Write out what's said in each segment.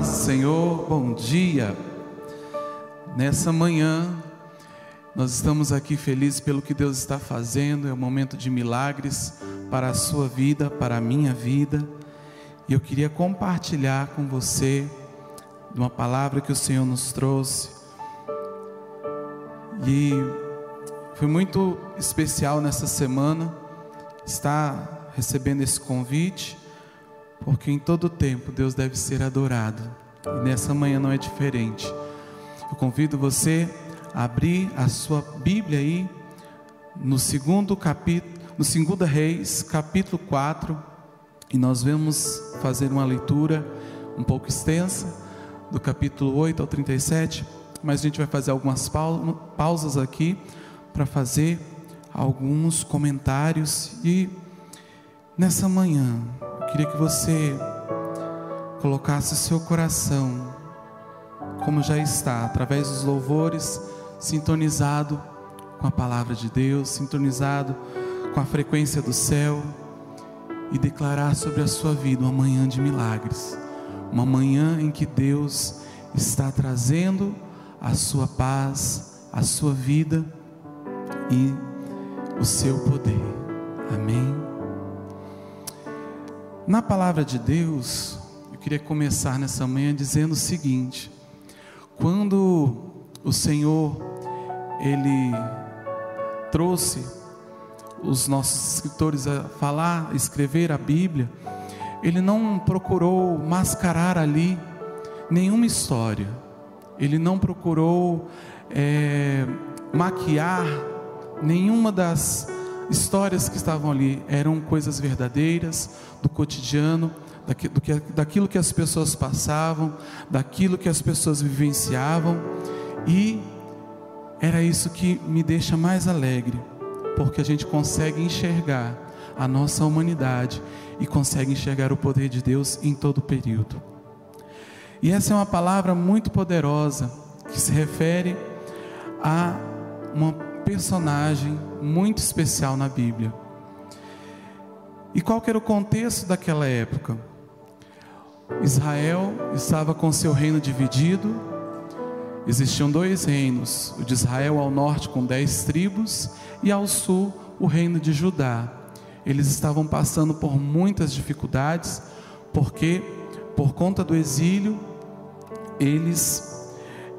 paz do Senhor, bom dia. Nessa manhã, nós estamos aqui felizes pelo que Deus está fazendo, é um momento de milagres para a sua vida, para a minha vida. E eu queria compartilhar com você uma palavra que o Senhor nos trouxe. E foi muito especial nessa semana estar recebendo esse convite porque em todo tempo Deus deve ser adorado, e nessa manhã não é diferente. Eu convido você a abrir a sua Bíblia aí, no segundo capítulo, no segundo Reis, capítulo 4, e nós vamos fazer uma leitura um pouco extensa, do capítulo 8 ao 37, mas a gente vai fazer algumas pausas aqui para fazer alguns comentários. E nessa manhã Queria que você colocasse o seu coração, como já está, através dos louvores, sintonizado com a palavra de Deus, sintonizado com a frequência do céu, e declarar sobre a sua vida uma manhã de milagres, uma manhã em que Deus está trazendo a sua paz, a sua vida e o seu poder. Amém. Na palavra de Deus, eu queria começar nessa manhã dizendo o seguinte: quando o Senhor ele trouxe os nossos escritores a falar, a escrever a Bíblia, ele não procurou mascarar ali nenhuma história, ele não procurou é, maquiar nenhuma das histórias que estavam ali eram coisas verdadeiras, do cotidiano, daquilo que as pessoas passavam, daquilo que as pessoas vivenciavam, e era isso que me deixa mais alegre, porque a gente consegue enxergar a nossa humanidade e consegue enxergar o poder de Deus em todo período. E essa é uma palavra muito poderosa que se refere a uma personagem muito especial na Bíblia. E qual era o contexto daquela época? Israel estava com seu reino dividido. Existiam dois reinos: o de Israel ao norte, com dez tribos, e ao sul, o reino de Judá. Eles estavam passando por muitas dificuldades, porque, por conta do exílio, eles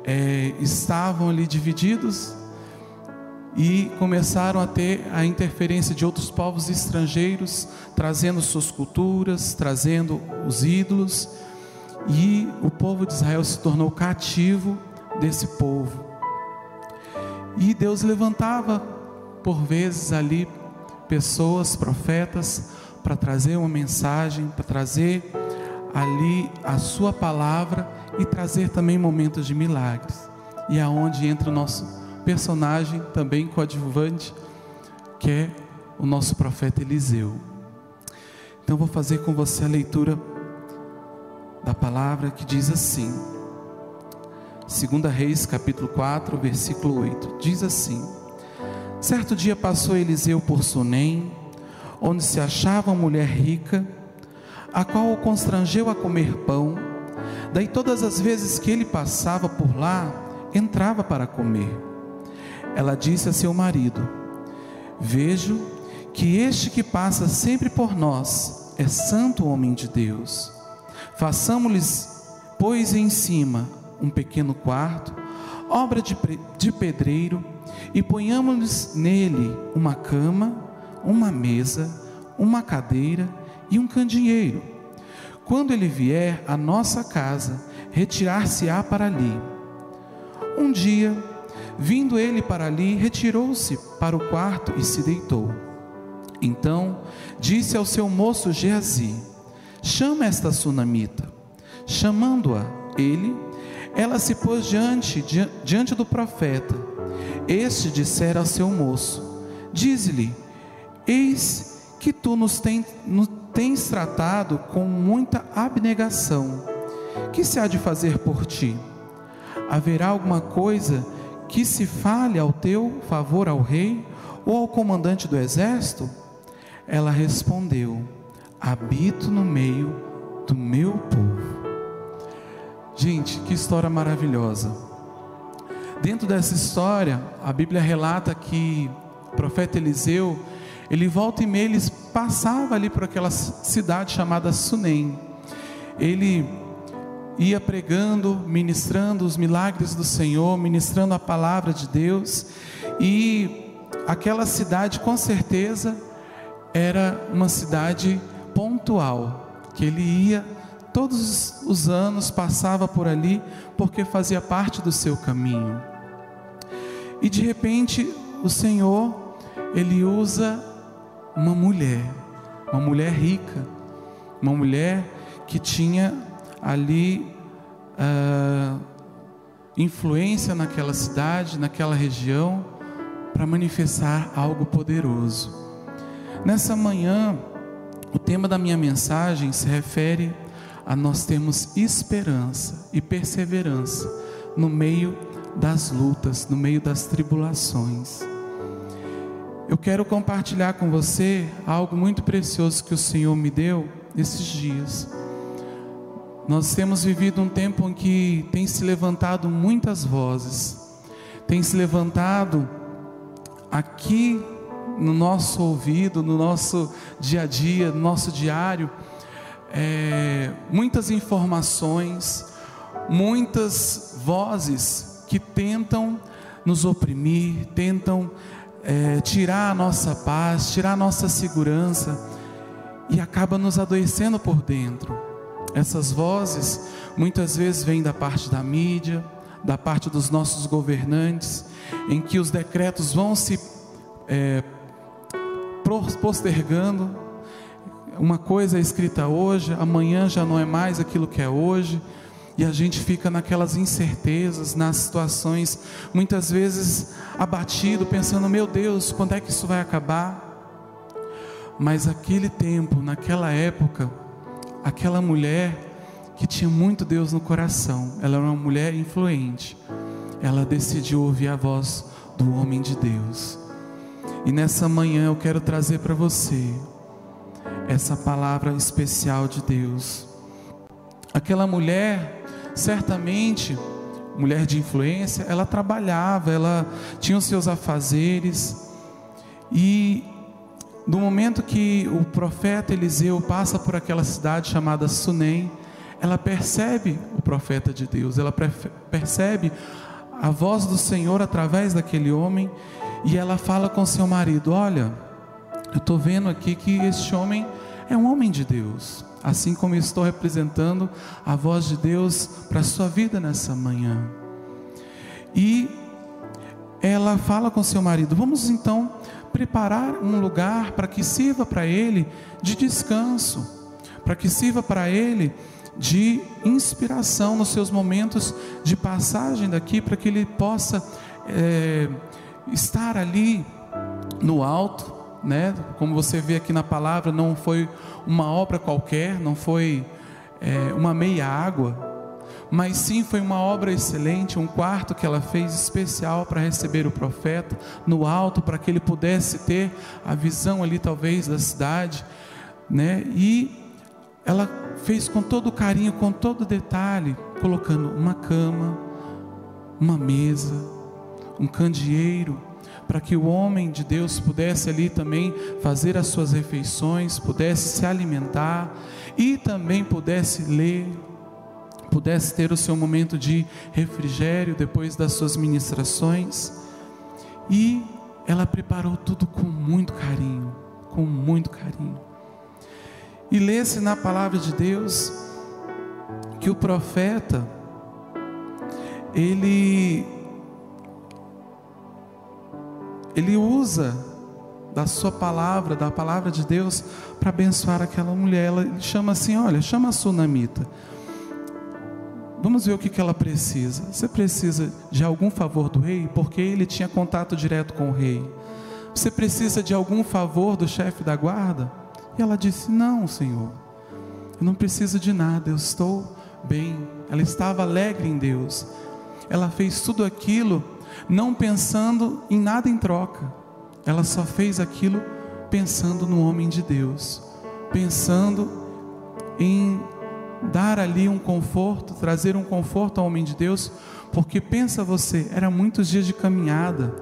é, estavam ali divididos e começaram a ter a interferência de outros povos estrangeiros, trazendo suas culturas, trazendo os ídolos, e o povo de Israel se tornou cativo desse povo. E Deus levantava, por vezes, ali, pessoas, profetas, para trazer uma mensagem, para trazer ali a sua palavra e trazer também momentos de milagres. E aonde entra o nosso personagem também coadjuvante, que é o nosso profeta Eliseu. Então vou fazer com você a leitura da palavra que diz assim. 2 Reis, capítulo 4, versículo 8. Diz assim: Certo dia passou Eliseu por Sunem, onde se achava uma mulher rica, a qual o constrangeu a comer pão. Daí todas as vezes que ele passava por lá, entrava para comer ela disse a seu marido: Vejo que este que passa sempre por nós é santo homem de Deus. Façamos-lhes, pois, em cima um pequeno quarto, obra de, de pedreiro, e ponhamos-lhes nele uma cama, uma mesa, uma cadeira e um candeeiro. Quando ele vier à nossa casa, retirar-se-á para ali. Um dia, Vindo ele para ali, retirou-se para o quarto e se deitou. Então disse ao seu moço Geazi: Chama esta sunamita. Chamando-a, ele, ela se pôs diante, diante do profeta. Este dissera ao seu moço: Diz-lhe: Eis que tu nos, tem, nos tens tratado com muita abnegação. Que se há de fazer por ti? Haverá alguma coisa que se fale ao teu favor ao rei ou ao comandante do exército? Ela respondeu: Habito no meio do meu povo. Gente, que história maravilhosa. Dentro dessa história, a Bíblia relata que o profeta Eliseu, ele volta e meia, ele passava ali por aquela cidade chamada Sunem. Ele ia pregando, ministrando os milagres do Senhor, ministrando a palavra de Deus, e aquela cidade com certeza era uma cidade pontual, que ele ia todos os anos, passava por ali, porque fazia parte do seu caminho. E de repente, o Senhor, ele usa uma mulher, uma mulher rica, uma mulher que tinha ali uh, influência naquela cidade, naquela região, para manifestar algo poderoso. Nessa manhã, o tema da minha mensagem se refere a nós termos esperança e perseverança no meio das lutas, no meio das tribulações. Eu quero compartilhar com você algo muito precioso que o Senhor me deu nesses dias. Nós temos vivido um tempo em que tem se levantado muitas vozes, tem se levantado aqui no nosso ouvido, no nosso dia a dia, no nosso diário, é, muitas informações, muitas vozes que tentam nos oprimir, tentam é, tirar a nossa paz, tirar a nossa segurança e acaba nos adoecendo por dentro. Essas vozes muitas vezes vêm da parte da mídia, da parte dos nossos governantes, em que os decretos vão se é, postergando. Uma coisa é escrita hoje, amanhã já não é mais aquilo que é hoje, e a gente fica naquelas incertezas, nas situações, muitas vezes abatido, pensando: meu Deus, quando é que isso vai acabar? Mas aquele tempo, naquela época, aquela mulher que tinha muito Deus no coração, ela era uma mulher influente, ela decidiu ouvir a voz do homem de Deus. E nessa manhã eu quero trazer para você essa palavra especial de Deus. Aquela mulher, certamente, mulher de influência, ela trabalhava, ela tinha os seus afazeres, e no momento que o profeta Eliseu passa por aquela cidade chamada Sunem, ela percebe o profeta de Deus, ela percebe a voz do Senhor através daquele homem e ela fala com seu marido: Olha, eu estou vendo aqui que este homem é um homem de Deus, assim como estou representando a voz de Deus para a sua vida nessa manhã. E ela fala com seu marido: Vamos então preparar um lugar para que sirva para ele de descanso, para que sirva para ele de inspiração nos seus momentos de passagem daqui, para que ele possa é, estar ali no alto, né? Como você vê aqui na palavra, não foi uma obra qualquer, não foi é, uma meia água, mas sim foi uma obra excelente, um quarto que ela fez especial para receber o profeta no alto, para que ele pudesse ter a visão ali talvez da cidade, né? E ela fez com todo carinho, com todo detalhe, colocando uma cama, uma mesa, um candeeiro, para que o homem de Deus pudesse ali também fazer as suas refeições, pudesse se alimentar e também pudesse ler, pudesse ter o seu momento de refrigério depois das suas ministrações. E ela preparou tudo com muito carinho, com muito carinho. E lê-se na palavra de Deus que o profeta ele ele usa da sua palavra, da palavra de Deus, para abençoar aquela mulher. Ela chama assim: olha, chama a sunamita. Vamos ver o que, que ela precisa. Você precisa de algum favor do rei? Porque ele tinha contato direto com o rei. Você precisa de algum favor do chefe da guarda? E ela disse: Não, Senhor, eu não preciso de nada, eu estou bem. Ela estava alegre em Deus. Ela fez tudo aquilo não pensando em nada em troca. Ela só fez aquilo pensando no homem de Deus, pensando em dar ali um conforto, trazer um conforto ao homem de Deus, porque pensa você, era muitos dias de caminhada,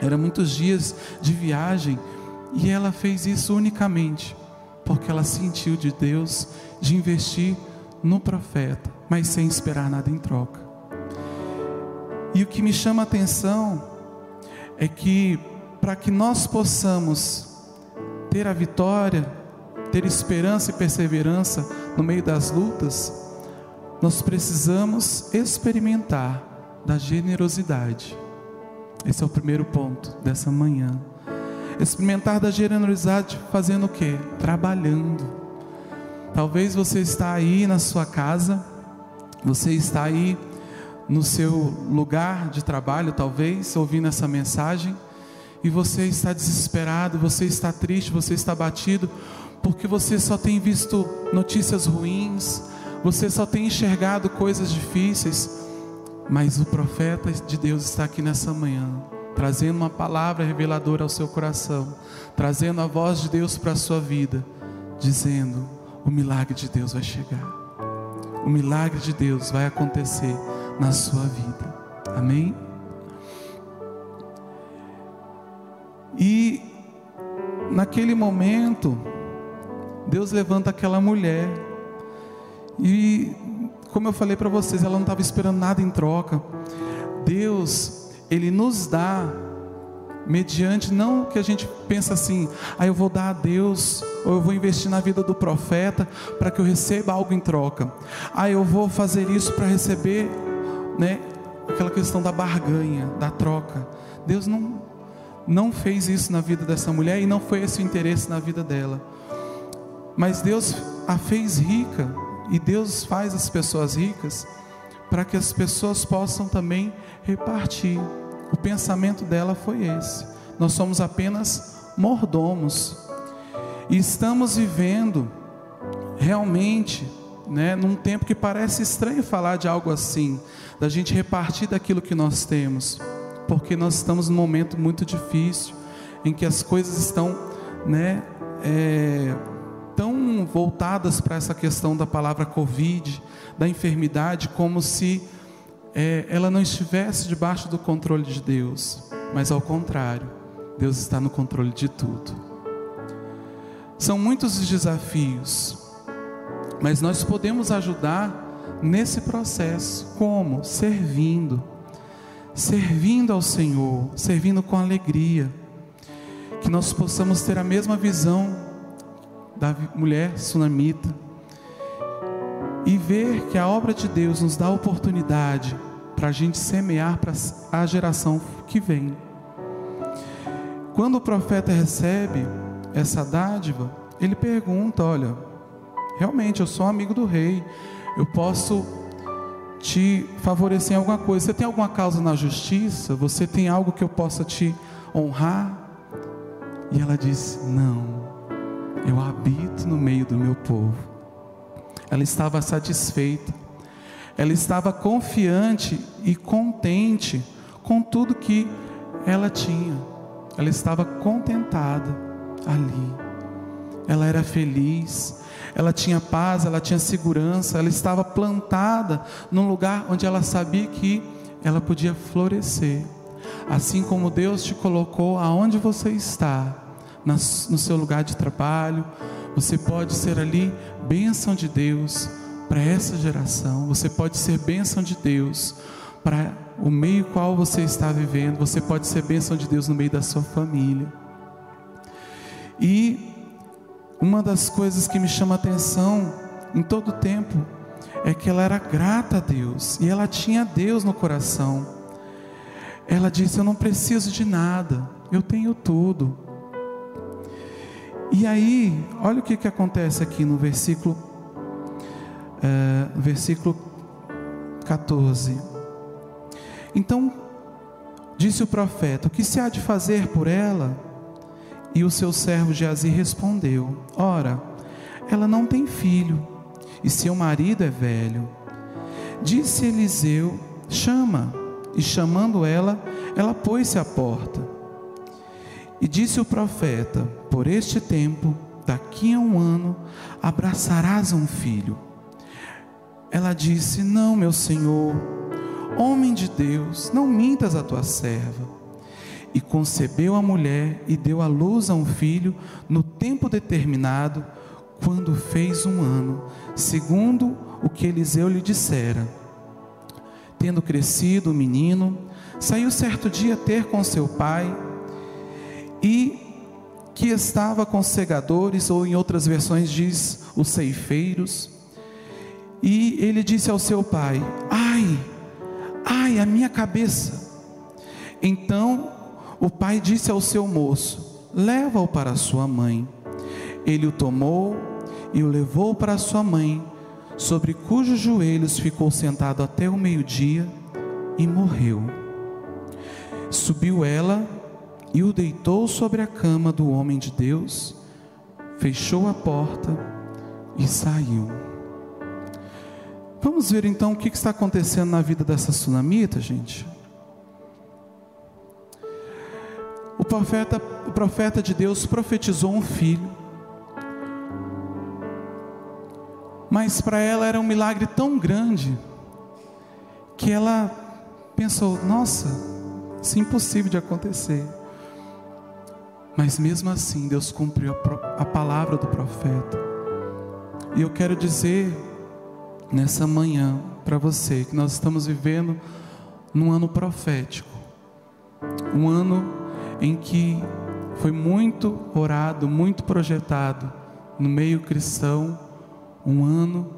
era muitos dias de viagem, e ela fez isso unicamente porque ela sentiu de Deus de investir no profeta, mas sem esperar nada em troca. E o que me chama a atenção é que para que nós possamos ter a vitória, ter esperança e perseverança no meio das lutas, nós precisamos experimentar da generosidade. Esse é o primeiro ponto dessa manhã. Experimentar da generosidade fazendo o quê? Trabalhando. Talvez você está aí na sua casa, você está aí no seu lugar de trabalho, talvez, ouvindo essa mensagem, e você está desesperado, você está triste, você está batido, porque você só tem visto notícias ruins, você só tem enxergado coisas difíceis, mas o profeta de Deus está aqui nessa manhã trazendo uma palavra reveladora ao seu coração, trazendo a voz de Deus para a sua vida, dizendo: o milagre de Deus vai chegar, o milagre de Deus vai acontecer na sua vida. Amém? E naquele momento, Deus levanta aquela mulher, e como eu falei para vocês, ela não estava esperando nada em troca. Deus ele nos dá mediante não que a gente pensa assim, ah, eu vou dar a Deus, ou eu vou investir na vida do profeta para que eu receba algo em troca. Ah, eu vou fazer isso para receber, né, aquela questão da barganha, da troca. Deus não não fez isso na vida dessa mulher e não foi esse o interesse na vida dela. Mas Deus a fez rica e Deus faz as pessoas ricas para que as pessoas possam também repartir. O pensamento dela foi esse. Nós somos apenas mordomos. E estamos vivendo realmente, né, num tempo que parece estranho falar de algo assim, da gente repartir daquilo que nós temos, porque nós estamos num momento muito difícil, em que as coisas estão, né, é, voltadas para essa questão da palavra Covid, da enfermidade, como se é, ela não estivesse debaixo do controle de Deus, mas ao contrário, Deus está no controle de tudo. São muitos os desafios, mas nós podemos ajudar nesse processo, como? Servindo, servindo ao Senhor, servindo com alegria, que nós possamos ter a mesma visão da mulher sunamita e ver que a obra de Deus nos dá a oportunidade para a gente semear para a geração que vem. Quando o profeta recebe essa dádiva, ele pergunta: Olha, realmente eu sou amigo do rei, eu posso te favorecer em alguma coisa. Você tem alguma causa na justiça? Você tem algo que eu possa te honrar? E ela disse: Não, eu habito no meio do meu povo. Ela estava satisfeita ela estava confiante e contente com tudo que ela tinha. Ela estava contentada ali. Ela era feliz, ela tinha paz, ela tinha segurança, ela estava plantada num lugar onde ela sabia que ela podia florescer. Assim como Deus te colocou aonde você está, no seu lugar de trabalho, você pode ser ali bênção de Deus, para essa geração. Você pode ser bênção de Deus para o meio qual você está vivendo. Você pode ser bênção de Deus no meio da sua família. E uma das coisas que me chama a atenção em todo o tempo é que ela era grata a Deus e ela tinha Deus no coração. Ela disse: Eu não preciso de nada, eu tenho tudo. E aí, olha o que, que acontece aqui no versículo é, versículo 14. Então disse o profeta: O que se há de fazer por ela? E o seu servo Geazi respondeu: Ora, ela não tem filho, e seu marido é velho. Disse Eliseu: Chama. E chamando ela, ela pôs-se à porta. E disse o profeta: Por este tempo, daqui a um ano, abraçarás um filho. Ela disse: Não, meu senhor, homem de Deus, não mintas a tua serva. E concebeu a mulher e deu à luz a um filho no tempo determinado, quando fez um ano, segundo o que Eliseu lhe dissera. Tendo crescido o menino, saiu certo dia ter com seu pai, e que estava com segadores, ou em outras versões diz os ceifeiros, e ele disse ao seu pai: Ai, ai, a minha cabeça. Então o pai disse ao seu moço: Leva-o para sua mãe. Ele o tomou e o levou para sua mãe, sobre cujos joelhos ficou sentado até o meio-dia e morreu. Subiu ela e o deitou sobre a cama do homem de Deus, fechou a porta e saiu. Vamos ver então o que está acontecendo na vida dessa sunamita, gente. O profeta, o profeta de Deus profetizou um filho, mas para ela era um milagre tão grande que ela pensou: nossa, isso é impossível de acontecer. Mas mesmo assim, Deus cumpriu a palavra do profeta. E eu quero dizer nessa manhã para você que nós estamos vivendo num ano profético, um ano em que foi muito orado, muito projetado no meio cristão, um ano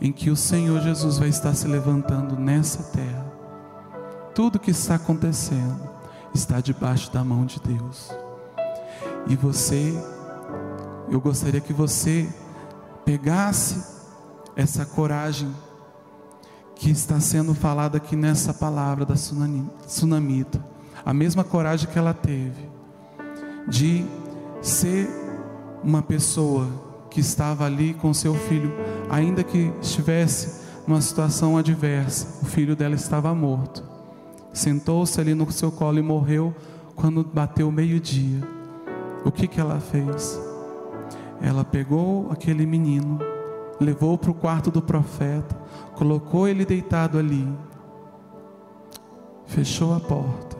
em que o Senhor Jesus vai estar se levantando nessa terra. Tudo que está acontecendo está debaixo da mão de Deus. E você, eu gostaria que você pegasse essa coragem que está sendo falada aqui nessa palavra da tsunamita, a mesma coragem que ela teve de ser uma pessoa que estava ali com seu filho, ainda que estivesse numa situação adversa, o filho dela estava morto. Sentou-se ali no seu colo e morreu quando bateu meio-dia. O que que ela fez? Ela pegou aquele menino levou para o quarto do profeta, colocou ele deitado ali, fechou a porta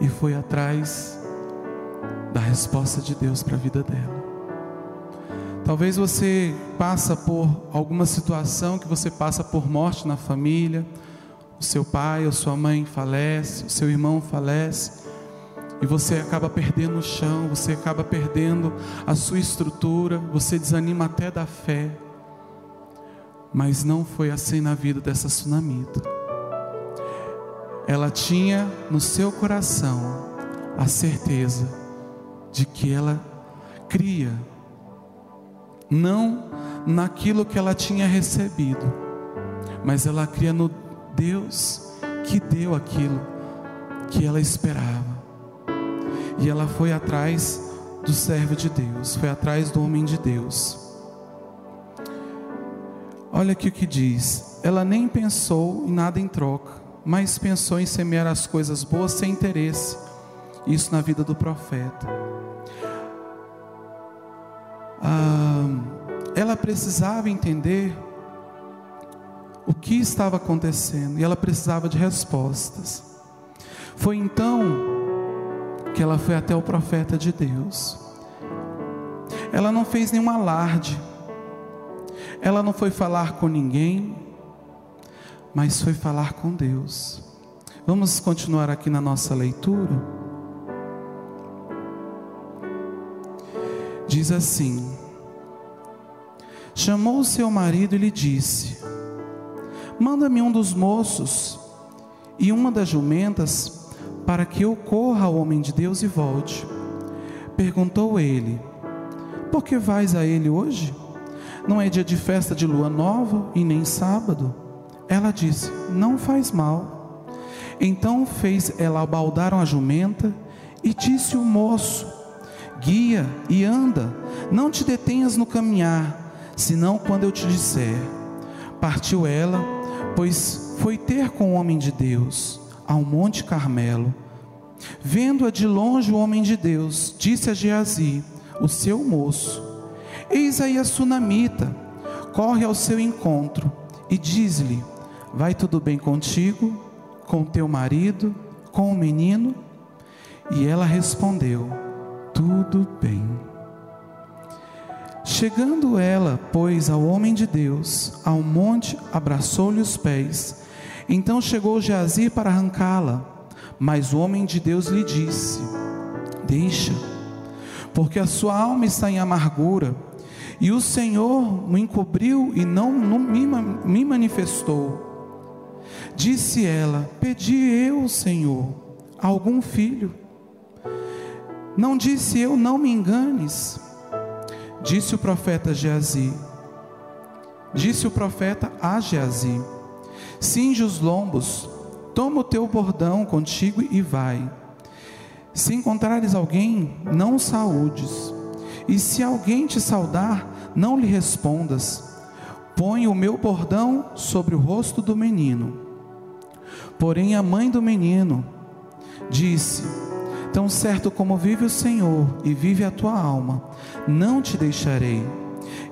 e foi atrás da resposta de Deus para a vida dela. Talvez você passa por alguma situação que você passa por morte na família, o seu pai ou sua mãe falece, o seu irmão falece, e você acaba perdendo o chão, você acaba perdendo a sua estrutura, você desanima até da fé. Mas não foi assim na vida dessa tsunamita. Ela tinha no seu coração a certeza de que ela cria, não naquilo que ela tinha recebido, mas ela cria no Deus que deu aquilo que ela esperava. E ela foi atrás do servo de Deus, foi atrás do homem de Deus. Olha aqui o que diz: ela nem pensou em nada em troca, mas pensou em semear as coisas boas sem interesse. Isso na vida do profeta. Ah, ela precisava entender o que estava acontecendo e ela precisava de respostas. Foi então que ela foi até o profeta de Deus. Ela não fez nenhum alarde, ela não foi falar com ninguém, mas foi falar com Deus. Vamos continuar aqui na nossa leitura. Diz assim: Chamou o seu marido e lhe disse: Manda-me um dos moços e uma das jumentas para que eu corra ao homem de Deus e volte. Perguntou ele: Por que vais a ele hoje? Não é dia de festa de lua nova e nem sábado? Ela disse: Não faz mal. Então fez ela baldaram a jumenta e disse o moço: Guia e anda, não te detenhas no caminhar, senão quando eu te disser. Partiu ela, pois foi ter com o homem de Deus ao Monte Carmelo. Vendo-a de longe o homem de Deus, disse a Geazi, o seu moço: Eis aí a sunamita, corre ao seu encontro e diz-lhe: Vai tudo bem contigo, com teu marido, com o menino? E ela respondeu: Tudo bem. Chegando ela, pois, ao homem de Deus, ao monte, abraçou-lhe os pés. Então chegou Geazi para arrancá-la, mas o homem de Deus lhe disse: Deixa, porque a sua alma está em amargura, e o Senhor me encobriu e não, não me, me manifestou. Disse ela: Pedi eu, Senhor, algum filho. Não disse eu, não me enganes. Disse o profeta Geazi. Disse o profeta a Geazi: Cinge os lombos, toma o teu bordão contigo e vai. Se encontrares alguém, não o saúdes. E se alguém te saudar, não lhe respondas. Põe o meu bordão sobre o rosto do menino. Porém, a mãe do menino disse: Tão certo como vive o Senhor e vive a tua alma, não te deixarei.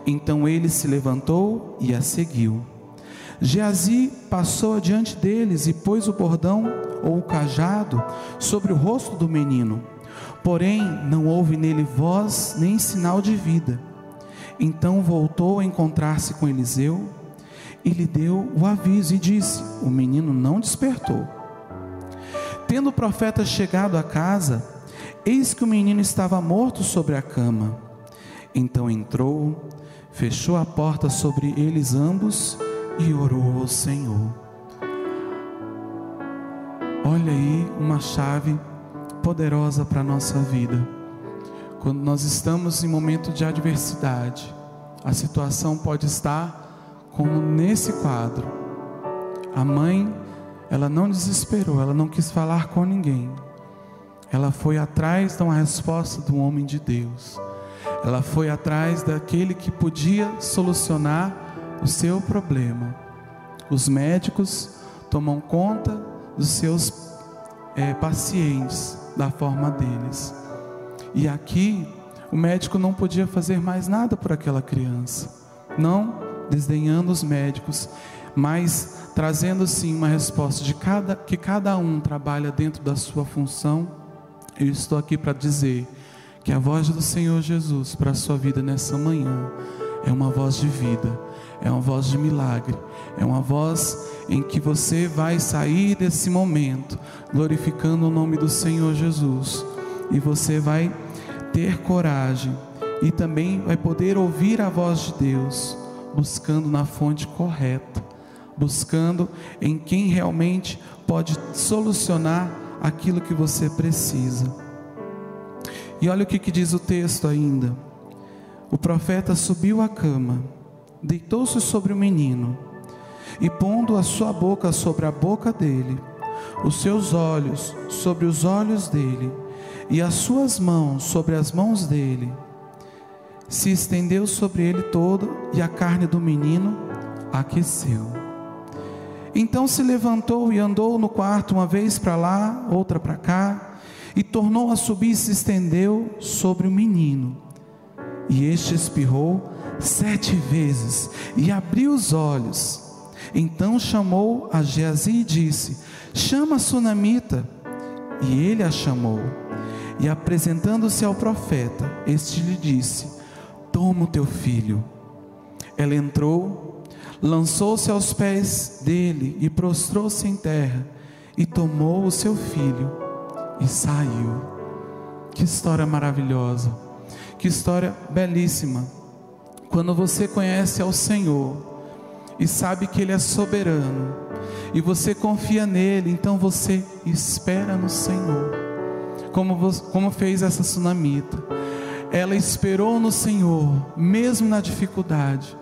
Então ele se levantou e a seguiu. Geazi passou adiante deles e pôs o bordão ou o cajado sobre o rosto do menino. Porém, não houve nele voz nem sinal de vida. Então voltou a encontrar-se com Eliseu e lhe deu o aviso e disse: O menino não despertou. Tendo o profeta chegado à casa, eis que o menino estava morto sobre a cama. Então entrou, fechou a porta sobre eles ambos e orou ao Senhor. Olha aí uma chave poderosa para a nossa vida. Quando nós estamos em momento de adversidade, a situação pode estar como nesse quadro. A mãe ela não desesperou, ela não quis falar com ninguém. Ela foi atrás de uma resposta do homem de Deus. Ela foi atrás daquele que podia solucionar o seu problema. Os médicos tomam conta dos seus é, pacientes da forma deles. E aqui o médico não podia fazer mais nada por aquela criança, não desdenhando os médicos, mas trazendo sim uma resposta de cada que cada um trabalha dentro da sua função. Eu estou aqui para dizer que a voz do Senhor Jesus para a sua vida nessa manhã é uma voz de vida, é uma voz de milagre, é uma voz em que você vai sair desse momento glorificando o nome do Senhor Jesus e você vai ter coragem e também vai poder ouvir a voz de Deus, buscando na fonte correta buscando em quem realmente pode solucionar aquilo que você precisa. E olha o que, que diz o texto ainda. O profeta subiu à cama, deitou-se sobre o menino, e pondo a sua boca sobre a boca dele, os seus olhos sobre os olhos dele, e as suas mãos sobre as mãos dele, se estendeu sobre ele todo, e a carne do menino aqueceu. Então se levantou e andou no quarto uma vez para lá, outra para cá, e tornou a subir e se estendeu sobre o menino. E este espirrou sete vezes e abriu os olhos. Então chamou a Geazi e disse: Chama a sunamita. E ele a chamou. E apresentando-se ao profeta, este lhe disse: Toma o teu filho. Ela entrou lançou-se aos pés dele e prostrou-se em terra e tomou o seu filho e saiu. Que história maravilhosa, que história belíssima. Quando você conhece ao Senhor e sabe que Ele é soberano e você confia nele, então você espera no Senhor, como, como fez essa sunamita. Ela esperou no Senhor, mesmo na dificuldade.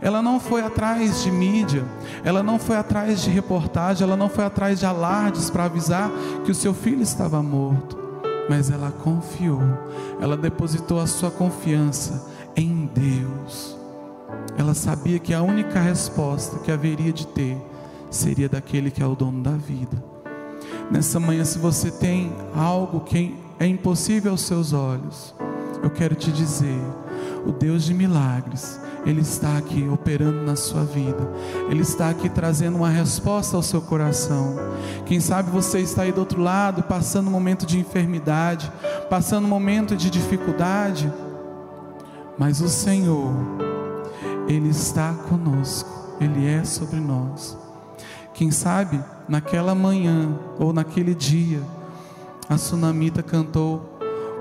Ela não foi atrás de mídia, ela não foi atrás de reportagem, ela não foi atrás de alardes para avisar que o seu filho estava morto, mas ela confiou, ela depositou a sua confiança em Deus. Ela sabia que a única resposta que haveria de ter seria daquele que é o dono da vida. Nessa manhã, se você tem algo que é impossível aos seus olhos, eu quero te dizer: o Deus de milagres, Ele está aqui operando na sua vida. Ele está aqui trazendo uma resposta ao seu coração. Quem sabe você está aí do outro lado, passando um momento de enfermidade, passando um momento de dificuldade, mas o Senhor, Ele está conosco, Ele é sobre nós. Quem sabe naquela manhã ou naquele dia, a Sunamita cantou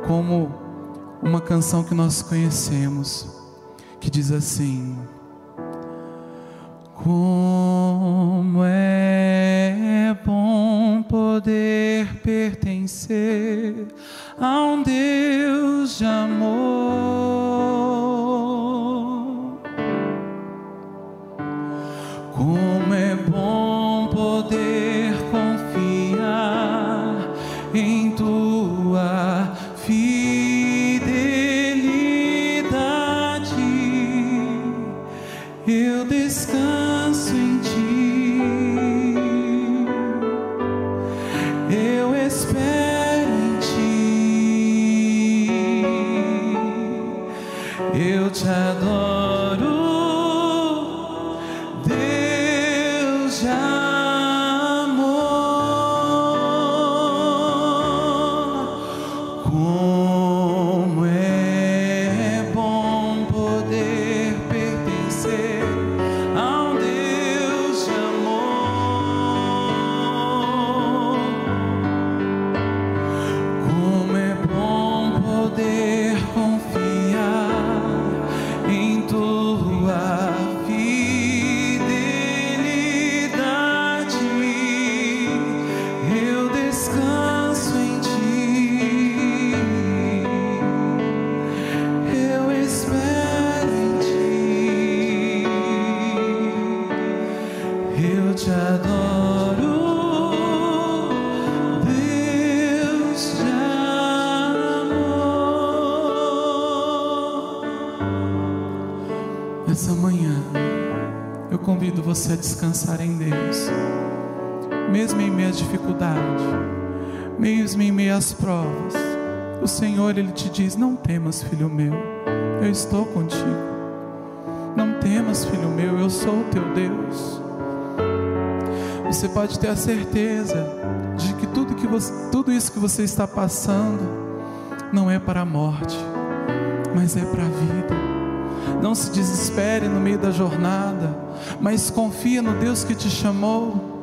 como uma canção que nós conhecemos, que diz assim: Como é bom poder pertencer a um Deus de amor. Descansar em Deus, mesmo em meio à dificuldade, mesmo em meio às provas. O Senhor ele te diz: Não temas, filho meu, eu estou contigo. Não temas, filho meu, eu sou o teu Deus. Você pode ter a certeza de que tudo, que você, tudo isso que você está passando não é para a morte, mas é para a vida. Não se desespere no meio da jornada, mas confia no Deus que te chamou,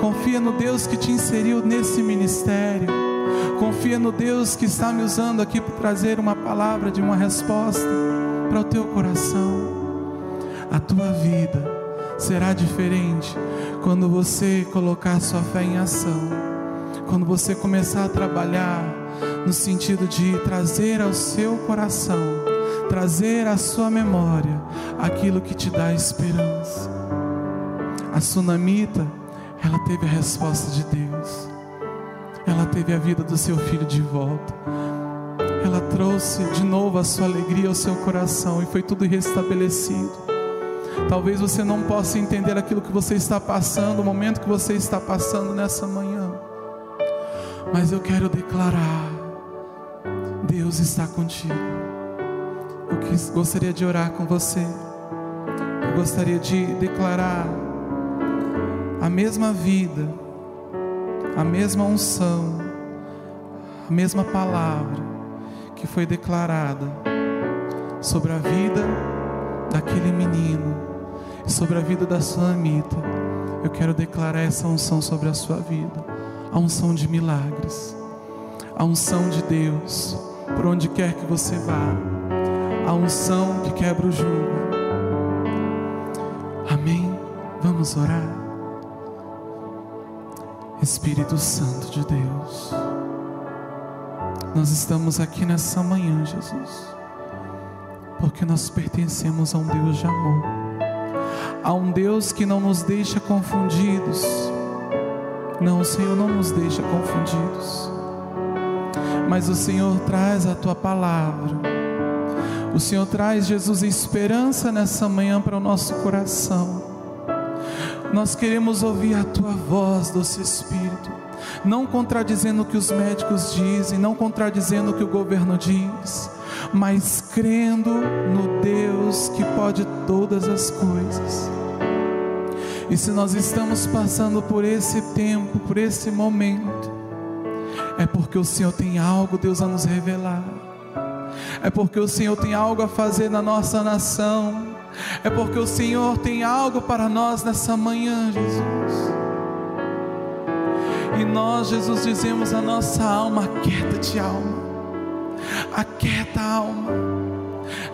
confia no Deus que te inseriu nesse ministério, confia no Deus que está me usando aqui para trazer uma palavra de uma resposta para o teu coração. A tua vida será diferente quando você colocar sua fé em ação, quando você começar a trabalhar no sentido de trazer ao seu coração, trazer à sua memória aquilo que te dá esperança. A sunamita, ela teve a resposta de Deus, ela teve a vida do seu filho de volta, ela trouxe de novo a sua alegria ao seu coração e foi tudo restabelecido. Talvez você não possa entender aquilo que você está passando, o momento que você está passando nessa manhã. Mas eu quero declarar: Deus está contigo. Eu quis, gostaria de orar com você. Eu gostaria de declarar a mesma vida, a mesma unção, a mesma palavra que foi declarada sobre a vida daquele menino, sobre a vida da sua amita. Eu quero declarar essa unção sobre a sua vida, a unção de milagres, a unção de Deus, por onde quer que você vá, a unção que quebra o jugo. Amém? Vamos orar. Espírito Santo de Deus, nós estamos aqui nessa manhã, Jesus porque nós pertencemos a um Deus de amor, a um Deus que não nos deixa confundidos. Não, o Senhor não nos deixa confundidos, mas o Senhor traz a tua palavra, o Senhor traz, Jesus, esperança nessa manhã para o nosso coração. Nós queremos ouvir a tua voz, doce Espírito, não contradizendo o que os médicos dizem, não contradizendo o que o governo diz mas crendo no Deus que pode todas as coisas. E se nós estamos passando por esse tempo, por esse momento, é porque o Senhor tem algo, Deus, a nos revelar. É porque o Senhor tem algo a fazer na nossa nação. É porque o Senhor tem algo para nós nessa manhã, Jesus. E nós, Jesus, dizemos a nossa alma: aquieta-te, alma, aquieta a alma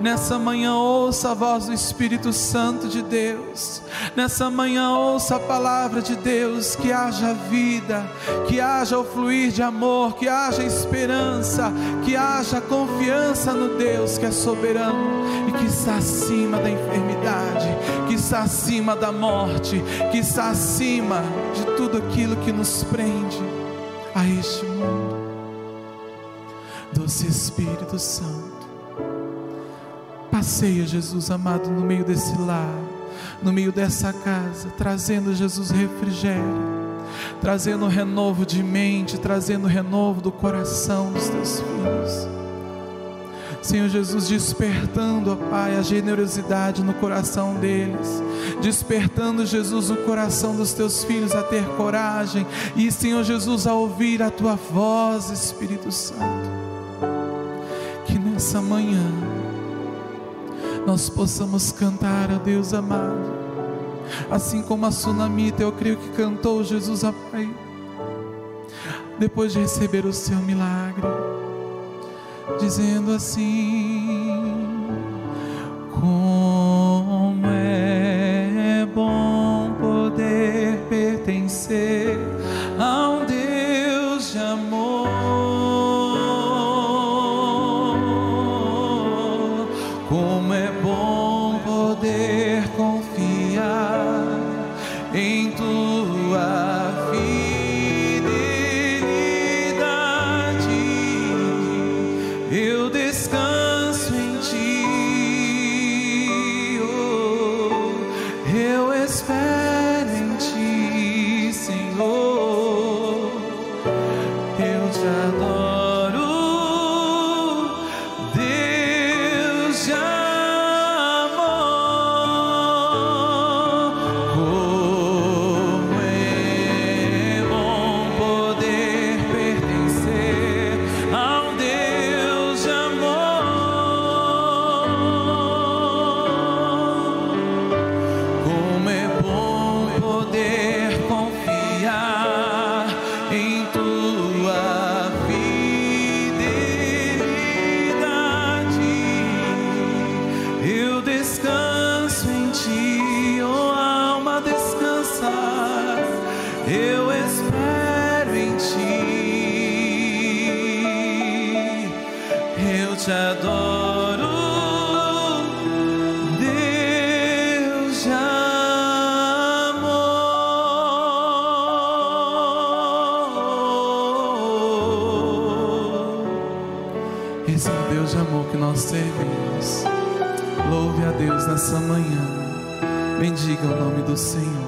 Nessa manhã, ouça a voz do Espírito Santo de Deus. Nessa manhã, ouça a palavra de Deus. Que haja vida, que haja o fluir de amor, que haja esperança, que haja confiança no Deus que é soberano e que está acima da enfermidade, que está acima da morte, que está acima de tudo aquilo que nos prende a este mundo. Doce Espírito Santo Passeia, Jesus amado, no meio desse lar, no meio dessa casa, trazendo, Jesus, refrigério, trazendo renovo de mente, trazendo renovo do coração dos teus filhos. Senhor Jesus, despertando, ó Pai, a generosidade no coração deles, despertando, Jesus, o coração dos teus filhos a ter coragem e, Senhor Jesus, a ouvir a tua voz, Espírito Santo. Que nessa manhã, nós possamos cantar a Deus amado, assim como a sunamita, eu creio que cantou Jesus a Pai, depois de receber o seu milagre, dizendo assim: nessa manhã. Bendiga o nome do Senhor.